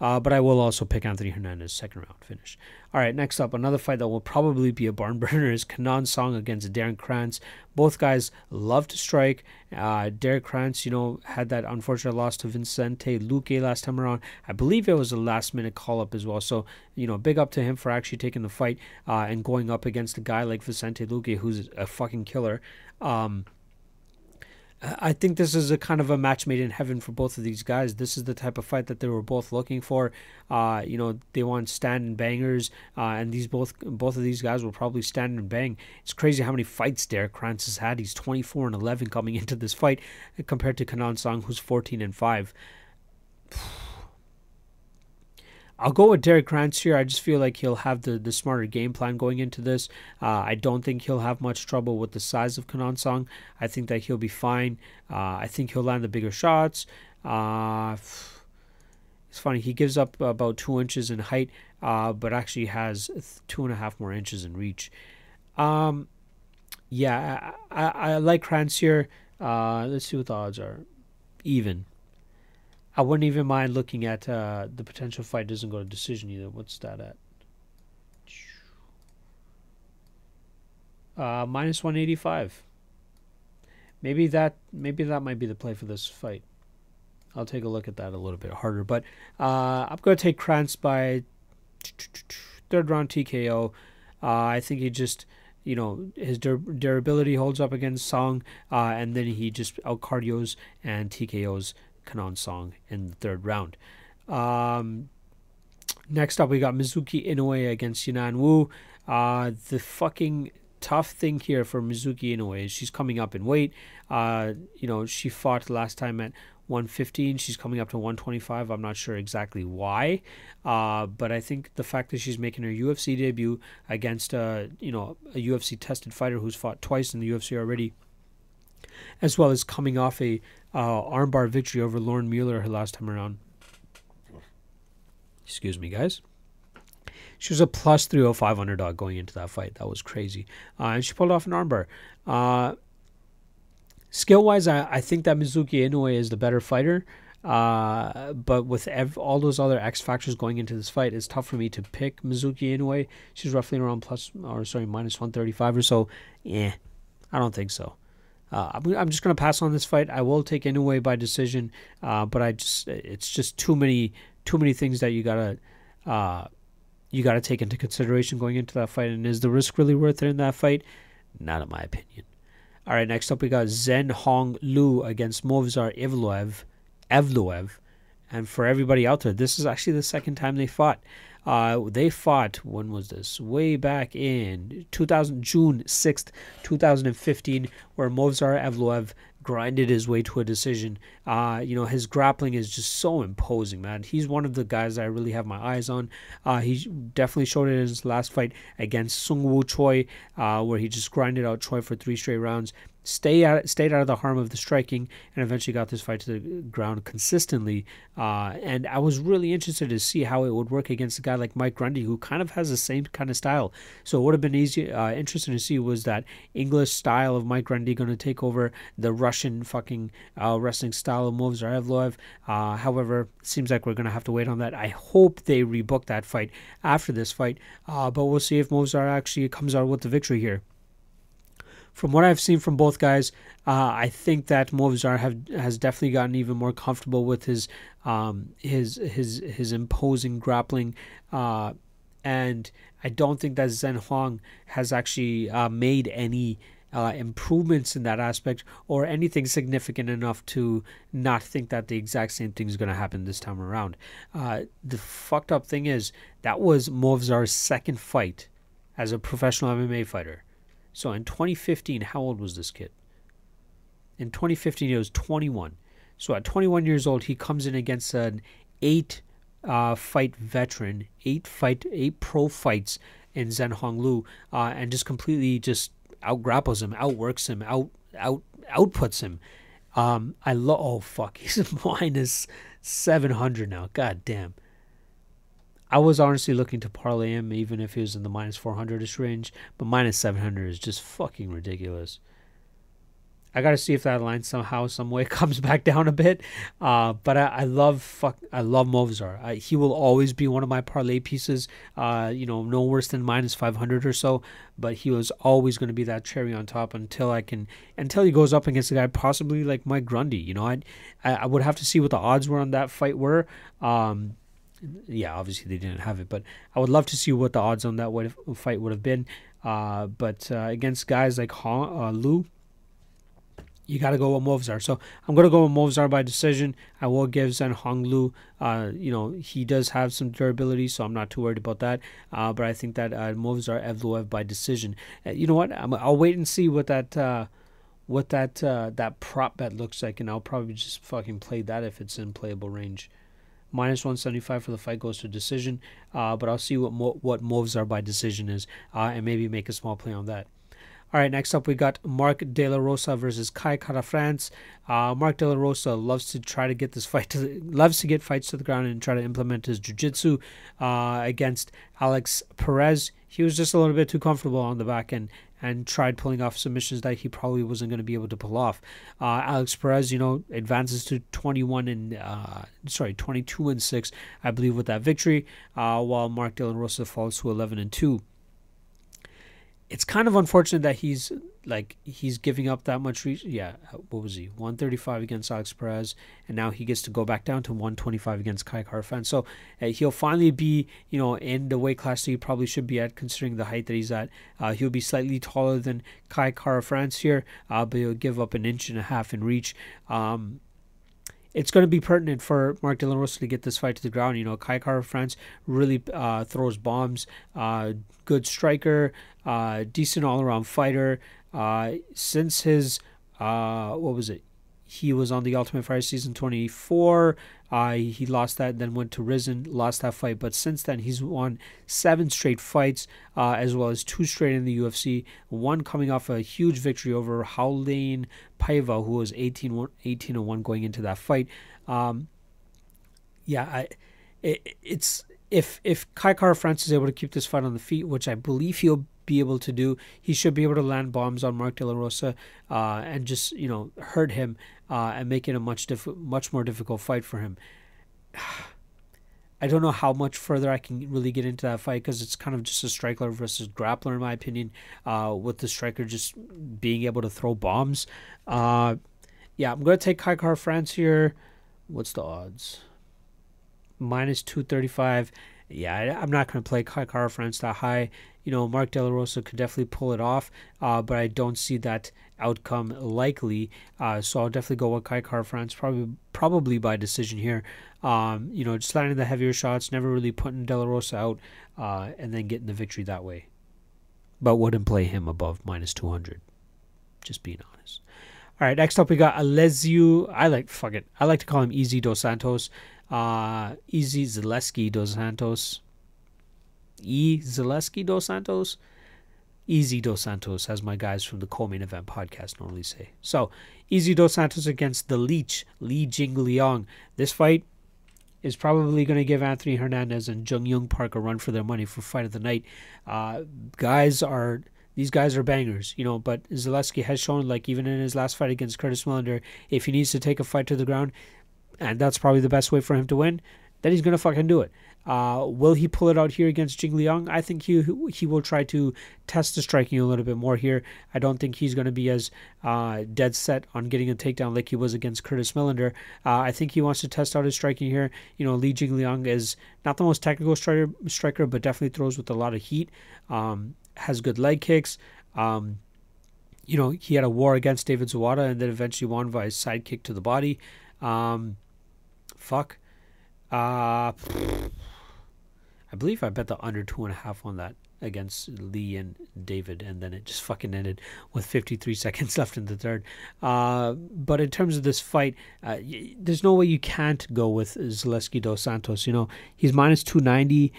Uh, but I will also pick Anthony Hernandez second round finish. All right, next up, another fight that will probably be a barn *laughs* burner is Kenan Song against Darren Krantz. Both guys love to strike. Uh, Derrick Krantz, you know, had that unfortunate loss to Vicente Luque last time around. I believe it was a last minute call up as well. So, you know, big up to him for actually taking the fight uh, and going up against a guy like Vicente Luque, who's a fucking killer. Um, I think this is a kind of a match made in heaven for both of these guys. This is the type of fight that they were both looking for. Uh, you know, they want stand and bangers, uh, and these both both of these guys will probably stand and bang. It's crazy how many fights Derrick Krantz has had. He's 24 and 11 coming *laughs* into this fight, compared to Kenan Song, who's 14 and five. I'll go with Derrick Krantz here. I just feel like he'll have the, the smarter game plan going into this. Uh, I don't think he'll have much trouble with the size of Kenan Song. I think that he'll be fine. Uh, I think he'll land the bigger shots. Uh, it's funny, he gives up about two inches in height, uh, but actually has two and a half more inches in reach. Um, yeah, I, I, I like Krantz here. Uh, let's see what the odds are. Even. I wouldn't even mind looking at uh, the potential fight doesn't go to decision either. What's that at? Uh, minus 185. Maybe that maybe that might be the play for this fight. I'll take a look at that a little bit harder. But uh, I'm going to take Krantz by third round TKO. Uh, I think he just, you know, his dur- durability holds up against Song, uh, and then he just out cardios and TKOs Kenan Song in the third round. Um, next up, we got Mizuki Inoue against Yanan Wu. Uh, the fucking tough thing here for Mizuki Inoue is she's coming up in weight. Uh, you know, she fought last time at 115. She's coming up to 125. I'm not sure exactly why, uh, but I think the fact that she's making her UFC debut against a you know a UFC tested fighter who's fought twice in the UFC already, as well as coming off a uh, armbar victory over Lauren Mueller her last time around. Excuse me, guys. She was a plus 305 underdog going into that fight. That was crazy. Uh, and she pulled off an armbar. Uh, skill wise, I, I think that Mizuki Inoue is the better fighter. Uh, but with ev- all those other X factors going into this fight, it's tough for me to pick Mizuki Inoue. She's roughly around plus, or sorry, minus 135 or so. Yeah, I don't think so. Uh, I'm just going to pass on this fight. I will take anyway by decision, uh, but I just it's just too many too many things that you gotta uh, you gotta take into consideration going into that fight. And is the risk really worth it in that fight? Not in my opinion. All right, next up we got Zhen Hong Lu against Movsar Evloev. Evloev. And for everybody out there, this is actually the second time they fought. Uh, they fought, when was this? Way back in 2000, June 6th, 2015, where Movsar Evloev grinded his way to a decision. Uh, you know, his grappling is just so imposing, man. He's one of the guys I really have my eyes on. Uh, he definitely showed it in his last fight against Sung Woo Choi, uh, where he just grinded out Choi for three straight rounds stay out, stayed out of the harm of the striking, and eventually got this fight to the ground consistently. Uh, and I was really interested to see how it would work against a guy like Mike Grundy, who kind of has the same kind of style. So it would have been easy, uh, interesting to see was that English style of Mike Grundy going to take over the Russian fucking uh, wrestling style of Movsar Evloev. Uh, however, seems like we're going to have to wait on that. I hope they rebook that fight after this fight, uh, but we'll see if Movsar actually comes out with the victory here from what I've seen from both guys, uh, I think that Movsar have has definitely gotten even more comfortable with his um, his his his imposing grappling, uh, and I don't think that Zhen Huang has actually uh, made any. Uh, improvements in that aspect, or anything significant enough to not think that the exact same thing is going to happen this time around. Uh, the fucked up thing is that was Movsar's second fight as a professional MMA fighter. So in 2015, how old was this kid? In 2015, he was 21. So at 21 years old, he comes in against an eight uh, fight veteran, eight fight, eight pro fights in Zhen Hong Lu, uh, and just completely just out grapples him, outworks him, out out outputs him. Um, I love. Oh fuck, *laughs* he's minus 700 now. God damn. I was honestly looking to parlay him even if he was in the minus 400ish range, but minus 700 is just fucking ridiculous. I gotta see if that line somehow, some way *laughs* comes back down a bit. Uh, but I, I, love fuck, I love Movsar. I, he will always be one of my parlay pieces. Uh, you know, no worse than minus 500 or so. But he was always going to be that cherry on top until I can, until he goes up against a guy possibly like Mike Grundy. You know, I, I would have to see what the odds were on that fight were. Um, yeah, obviously they didn't have it, but I would love to see what the odds on that would fight would have been. Uh, but uh, against guys like ha, uh, Lu, you got to go with Movsar. So I'm going to go with Movsar by decision. I will give Zhen Hong Lu. Uh, you know, he does have some durability, so I'm not too worried about that. Uh, but I think that uh, Movsar Evloev by decision. Uh, you know what? i will wait and see what that uh, what that uh, that prop bet looks like, and I'll probably just fucking play that if it's in playable range minus 175 for the fight goes to decision. Uh, but I'll see what mo- what Movsar by decision is, uh, and maybe make a small play on that. All right, next up we got Mark De La Rosa versus Kai Kara France. Uh, Mark De La Rosa loves to try to get this fight to the, loves to get fights to the ground and try to implement his jiu-jitsu uh, against Alex Perez. He was just a little bit too comfortable on the back end and tried pulling off submissions that he probably wasn't going to be able to pull off. Uh, Alex Perez, you know, advances to 21 and uh, sorry, 22 and six, I believe, with that victory, uh, while Mark De La Rosa falls to 11 and two it's kind of unfortunate that he's like he's giving up that much reach. Yeah, what was he? 135 against Alex Perez, and now he gets to go back down to 125 against Kai Kara-France. So uh, he'll finally be, you know, in the weight class that he probably should be at, considering the height that he's at. Uh, he'll be slightly taller than Kai Kara-France here, uh, but he'll give up an inch and a half in reach. Um, it's going to be pertinent for Mark De La Rosa to get this fight to the ground. You know, Kai Kara-France really uh, throws bombs. Uh, good striker, uh, decent all around fighter. Uh, since his, uh, what was it? He was on the Ultimate Fighter season 24. Uh, he lost that, then went to Rizin, lost that fight. But since then, he's won seven straight fights, uh, as well as two straight in the UFC. One coming off a huge victory over Raulian Paiva, who was 18, 18 and 1 going into that fight. Um, yeah, I, it, it's if if Kai Kara-France is able to keep this fight on the feet, which I believe he'll be able to do. He should be able to land bombs on Mark De La Rosa uh, and just you know hurt him uh, and make it a much diff- much more difficult fight for him. *sighs* I don't know how much further I can really get into that fight because it's kind of just a striker versus grappler in my opinion. Uh, with the striker just being able to throw bombs. Uh, yeah, I'm gonna take Kai Kara-France here. What's the odds? Minus two thirty five. Yeah, I, am not gonna play Kai Kara-France that high you know, Mark De La Rosa could definitely pull it off, uh, but I don't see that outcome likely. Uh, so I'll definitely go with Kai Kara-France, probably probably by decision here. Um, you know, just landing the heavier shots, never really putting De La Rosa out, uh, and then getting the victory that way. But wouldn't play him above minus 200. Just being honest. All right, next up we got Elizeu. I like fuck it. I like to call him Easy Dos Santos. Uh, Easy Zaleski Dos Santos. E Zaleski Dos Santos. Easy Dos Santos, as my guys from the co-main event podcast normally say. So, Easy Dos Santos against the Leech, Li Jingliang. This fight is probably going to give Anthony Hernandez and Jun Yong Park a run for their money for fight of the night. Uh, guys are these guys are bangers, you know. But Zaleski has shown, like even in his last fight against Curtis Millender, if he needs to take a fight to the ground, and that's probably the best way for him to win, then he's gonna fucking do it. Uh, will he pull it out here against Jing Liang? I think he he will try to test the striking a little bit more here. I don't think he's going to be as uh, dead set on getting a takedown like he was against Curtis Millender. Uh, I think he wants to test out his striking here. You know, Li Jing Liang is not the most technical striker, striker but definitely throws with a lot of heat. Um, has good leg kicks. Um, you know, he had a war against David Zawada and then eventually won by his side kick to the body. Um, fuck. Uh, I believe I bet the under two and a half on that against Lee and David, and then it just fucking ended with 53 *laughs* seconds left in the third. Uh, but in terms of this fight, uh, y- there's no way you can't go with Zaleski dos Santos. You know, he's minus 290.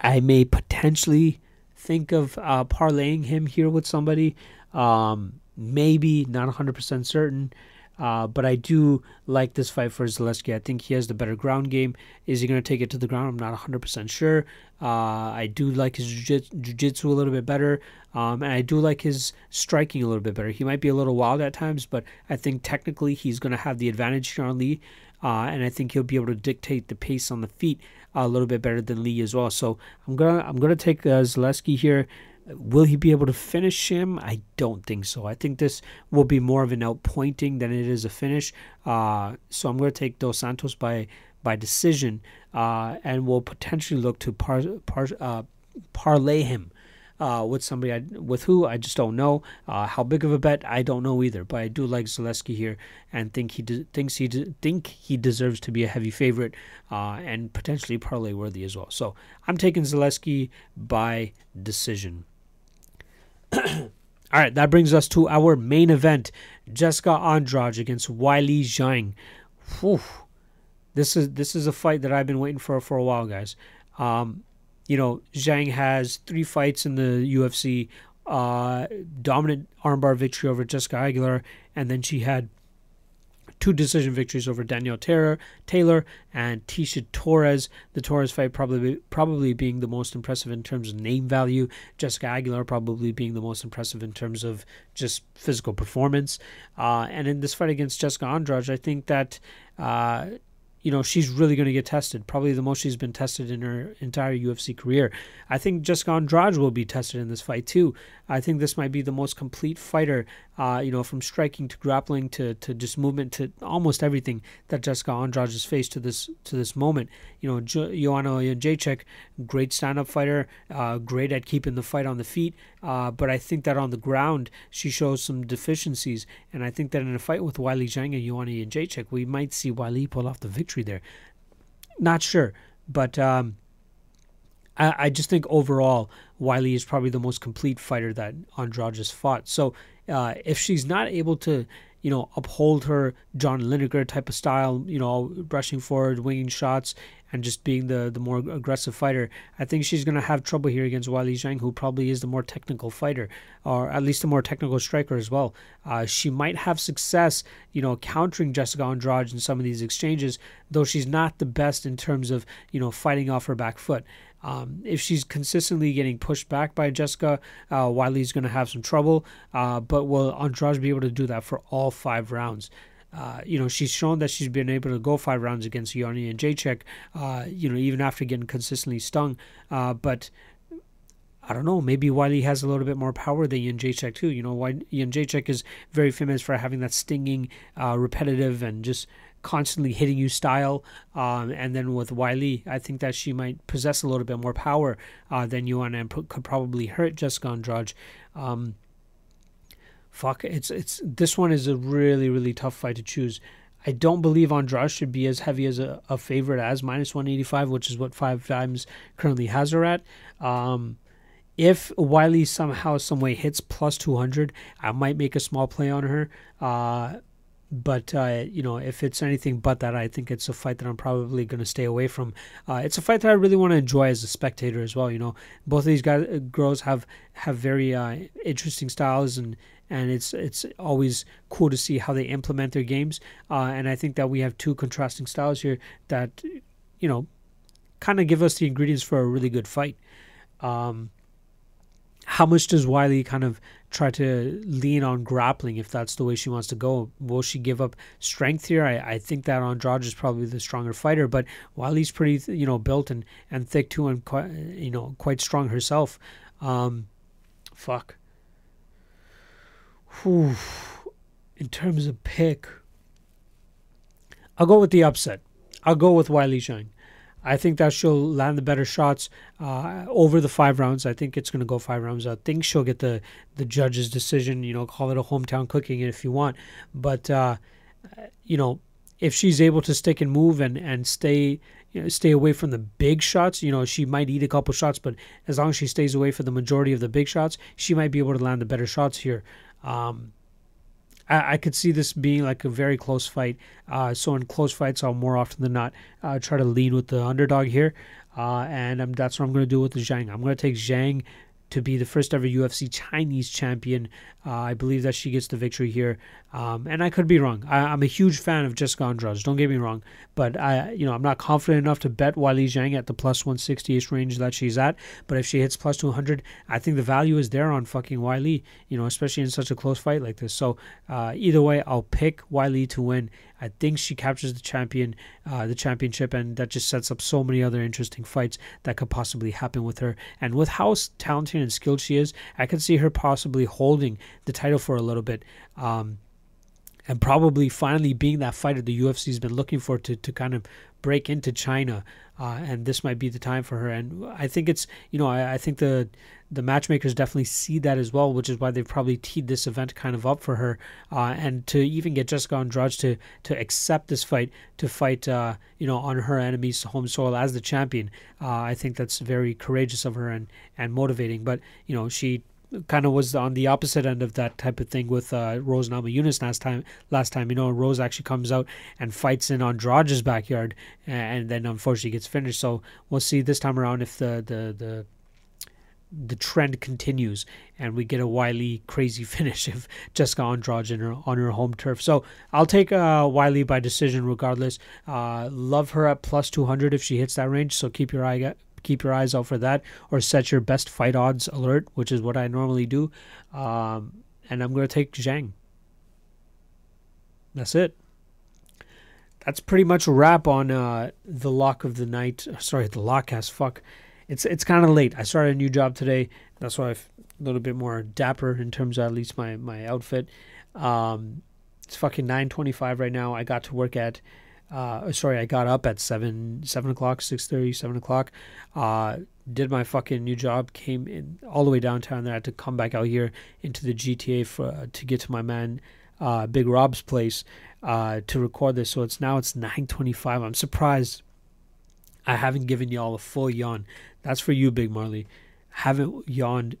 I may potentially think of uh, parlaying him here with somebody. Um, maybe, not 100% certain. Uh, but I do like this fight for Zaleski. I think he has the better ground game. Is he going to take it to the ground? I'm not 100% sure. Uh, I do like his jiu-jitsu a little bit better. Um, and I do like his striking a little bit better. He might be a little wild at times, but I think technically he's going to have the advantage here on Lee. Uh, and I think he'll be able to dictate the pace on the feet a little bit better than Lee as well. So I'm gonna I'm gonna take uh, Zaleski here. Will he be able to finish him? I don't think so. I think this will be more of an outpointing than it is a finish. Uh, so I'm going to take Dos Santos by by decision, uh, and will potentially look to par, par, uh, parlay him uh, with somebody I, with who I just don't know. Uh, how big of a bet I don't know either. But I do like Zaleski here and think he thinks he think he deserves to be a heavy favorite uh, and potentially parlay worthy as well. So I'm taking Zaleski by decision. *clears throat* All right, that brings us to our main event: Jessica Andrade against Weili Zhang. Whew. This is this is a fight that I've been waiting for for a while, guys. Um, you know, Zhang has three fights in the UFC, uh, dominant armbar victory over Jessica Aguilar, and then she had two decision victories over Danielle Taylor, Taylor and Tecia Torres. The Torres fight probably probably being the most impressive in terms of name value. Jessica Aguilar probably being the most impressive in terms of just physical performance. Uh, and in this fight against Jessica Andrade, I think that. Uh, you know, she's really going to get tested. Probably the most she's been tested in her entire UFC career. I think Jessica Andrade will be tested in this fight too. I think this might be the most complete fighter, uh, you know, from striking to grappling to, to just movement to almost everything that Jessica Andrade has faced to this to this moment. You know, jo- Joanna Jędrzejczyk, great stand-up fighter, uh, great at keeping the fight on the feet, uh, but I think that on the ground she shows some deficiencies, and I think that in a fight with Weili Zhang and Joanna Jędrzejczyk, we might see Weili pull off the victory there. Not sure, but. Um, I, I just think overall, Weili is probably the most complete fighter that Andrade has fought. So uh, if she's not able to, you know, uphold her John Lineker type of style, you know, rushing forward, winging shots, and just being the, the more aggressive fighter, I think she's going to have trouble here against Weili Zhang, who probably is the more technical fighter, or at least the more technical striker as well. Uh, she might have success, you know, countering Jessica Andrade in some of these exchanges, though she's not the best in terms of, you know, fighting off her back foot. Um, if she's consistently getting pushed back by Jessica, uh, Weili's going to have some trouble. Uh, but will Andrade be able to do that for all five rounds? Uh, you know, she's shown that she's been able to go five rounds against Joanna Jędrzejczyk, uh, you know, even after getting consistently stung. Uh, but I don't know, maybe Weili has a little bit more power than Jędrzejczyk too. You know, Jędrzejczyk is very famous for having that stinging, uh, repetitive, and just constantly hitting you style. Um, and then with Weili, I think that she might possess a little bit more power uh, than Joanna and could probably hurt Jessica Andrade. Um, fuck, it's it's this one is a really really tough fight to choose. I don't believe Andrade should be as heavy as a, a favorite as minus 185, which is what 5Dimes currently has her at. Um, if Weili somehow, some way hits plus 200, I might make a small play on her. Uh, but uh, you know, if it's anything but that, I think it's a fight that I'm probably going to stay away from. Uh, it's a fight that I really want to enjoy as a spectator as well. You know, both of these guys, uh, girls have have very uh, interesting styles, and and it's it's always cool to see how they implement their games. Uh, and I think that we have two contrasting styles here that, you know, kind of give us the ingredients for a really good fight. Um, how much does Weili kind of try to lean on grappling if that's the way she wants to go? Will she give up strength here? I, I think that Andrade is probably the stronger fighter, but Weili's pretty you know built and, and thick too, and quite you know quite strong herself. Um, fuck. Whew. In terms of pick, I'll go with the upset. I'll go with Weili Zhang. I think that she'll land the better shots uh, over the five rounds. I think it's going to go five rounds. I think she'll get the the judge's decision. You know, call it a hometown cooking if you want, but uh, you know, if she's able to stick and move and and stay you know, stay away from the big shots. You know, she might eat a couple shots, but as long as she stays away for the majority of the big shots, she might be able to land the better shots here. Um, I, I, could see this being like a very close fight. Uh, so in close fights, I'll more often than not uh, try to lean with the underdog here. Uh, and um, that's what I'm going to do with the Zhang. I'm going to take Zhang to be the first ever UFC Chinese champion. Uh, I believe that she gets the victory here, um, and I could be wrong. I, am a huge fan of Jessica Andrade. Don't get me wrong, but I, you know, I'm not confident enough to bet Weili Zhang at the plus 160ish range that she's at. But if she hits plus 200, I think the value is there on fucking Weili. You know, especially in such a close fight like this. So uh, either way, I'll pick Weili to win. I think she captures the champion, uh, the championship, and that just sets up so many other interesting fights that could possibly happen with her. And with how talented and skilled she is, I could see her possibly holding the title for a little bit. Um, and probably finally being that fighter the UFC's been looking for to, to kind of break into China, uh, and this might be the time for her. And I think it's you know I, I, think the the matchmakers definitely see that as well, which is why they've probably teed this event kind of up for her. Uh, and to even get Jessica Andrade to to accept this fight to fight uh, you know on her enemy's home soil as the champion, uh, I think that's very courageous of her and and motivating. But you know she kind of was on the opposite end of that type of thing with uh, Rose Namajunas last time. Last time, you know, Rose actually comes out and fights in Andrade's backyard, and then unfortunately gets finished. So we'll see this time around if the the the the trend continues and we get a Weili crazy *laughs* finish if Jessica Andrade on her, on her home turf. So I'll take uh, Weili by decision regardless. Uh, love her at plus 200 if she hits that range. So keep your eye keep your eyes out for that or set your best fight odds alert, which is what I normally do. Um, and I'm going to take Zhang. That's it. That's pretty much a wrap on uh, the lock of the night. Sorry, the lockcast. Fuck. It's it's kind of late. I started a new job today. That's why I'm a little bit more dapper in terms of at least my my outfit. Um, it's fucking 9:25 right now. I got to work at uh, sorry, I got up at seven, seven o'clock, six thirty, seven o'clock. Uh, did my fucking new job. Came in all the way downtown. Then I had to come back out here into the GTA for uh, to get to my man, uh, Big Rob's place, uh, to record this. So it's now it's nine twenty-five. I'm surprised. I haven't given y'all a full yawn. That's for you, Big Marley. Haven't yawned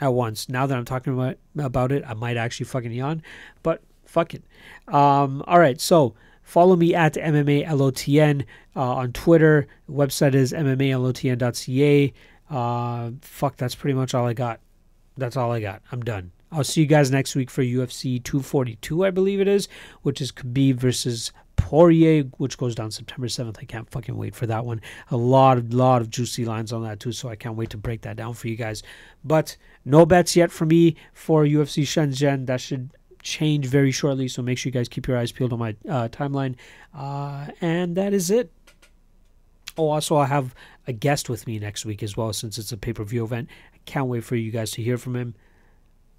at once. Now that I'm talking about about it, I might actually fucking yawn, but fuck it. Um, all right, so Follow me at MMALOTN uh, on Twitter. Website is MMALOTN.ca. Uh, fuck, that's pretty much all I got. That's all I got. I'm done. I'll see you guys next week for UFC 242, I believe it is, which is Khabib versus Poirier, which goes down September 7th. I can't fucking wait for that one. A lot of lot of juicy lines on that too, so I can't wait to break that down for you guys. But no bets yet for me for UFC Shenzhen. That should change very shortly. So make sure you guys keep your eyes peeled on my uh, timeline. Uh, and that is it. Oh, also, I have a guest with me next week as well, since it's a pay per view event. I can't wait for you guys to hear from him.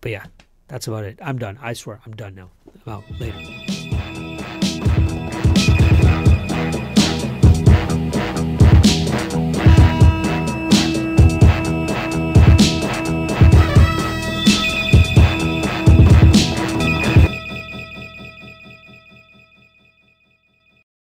But yeah, that's about it. I'm done. I swear, I'm done now. I'm out. Later.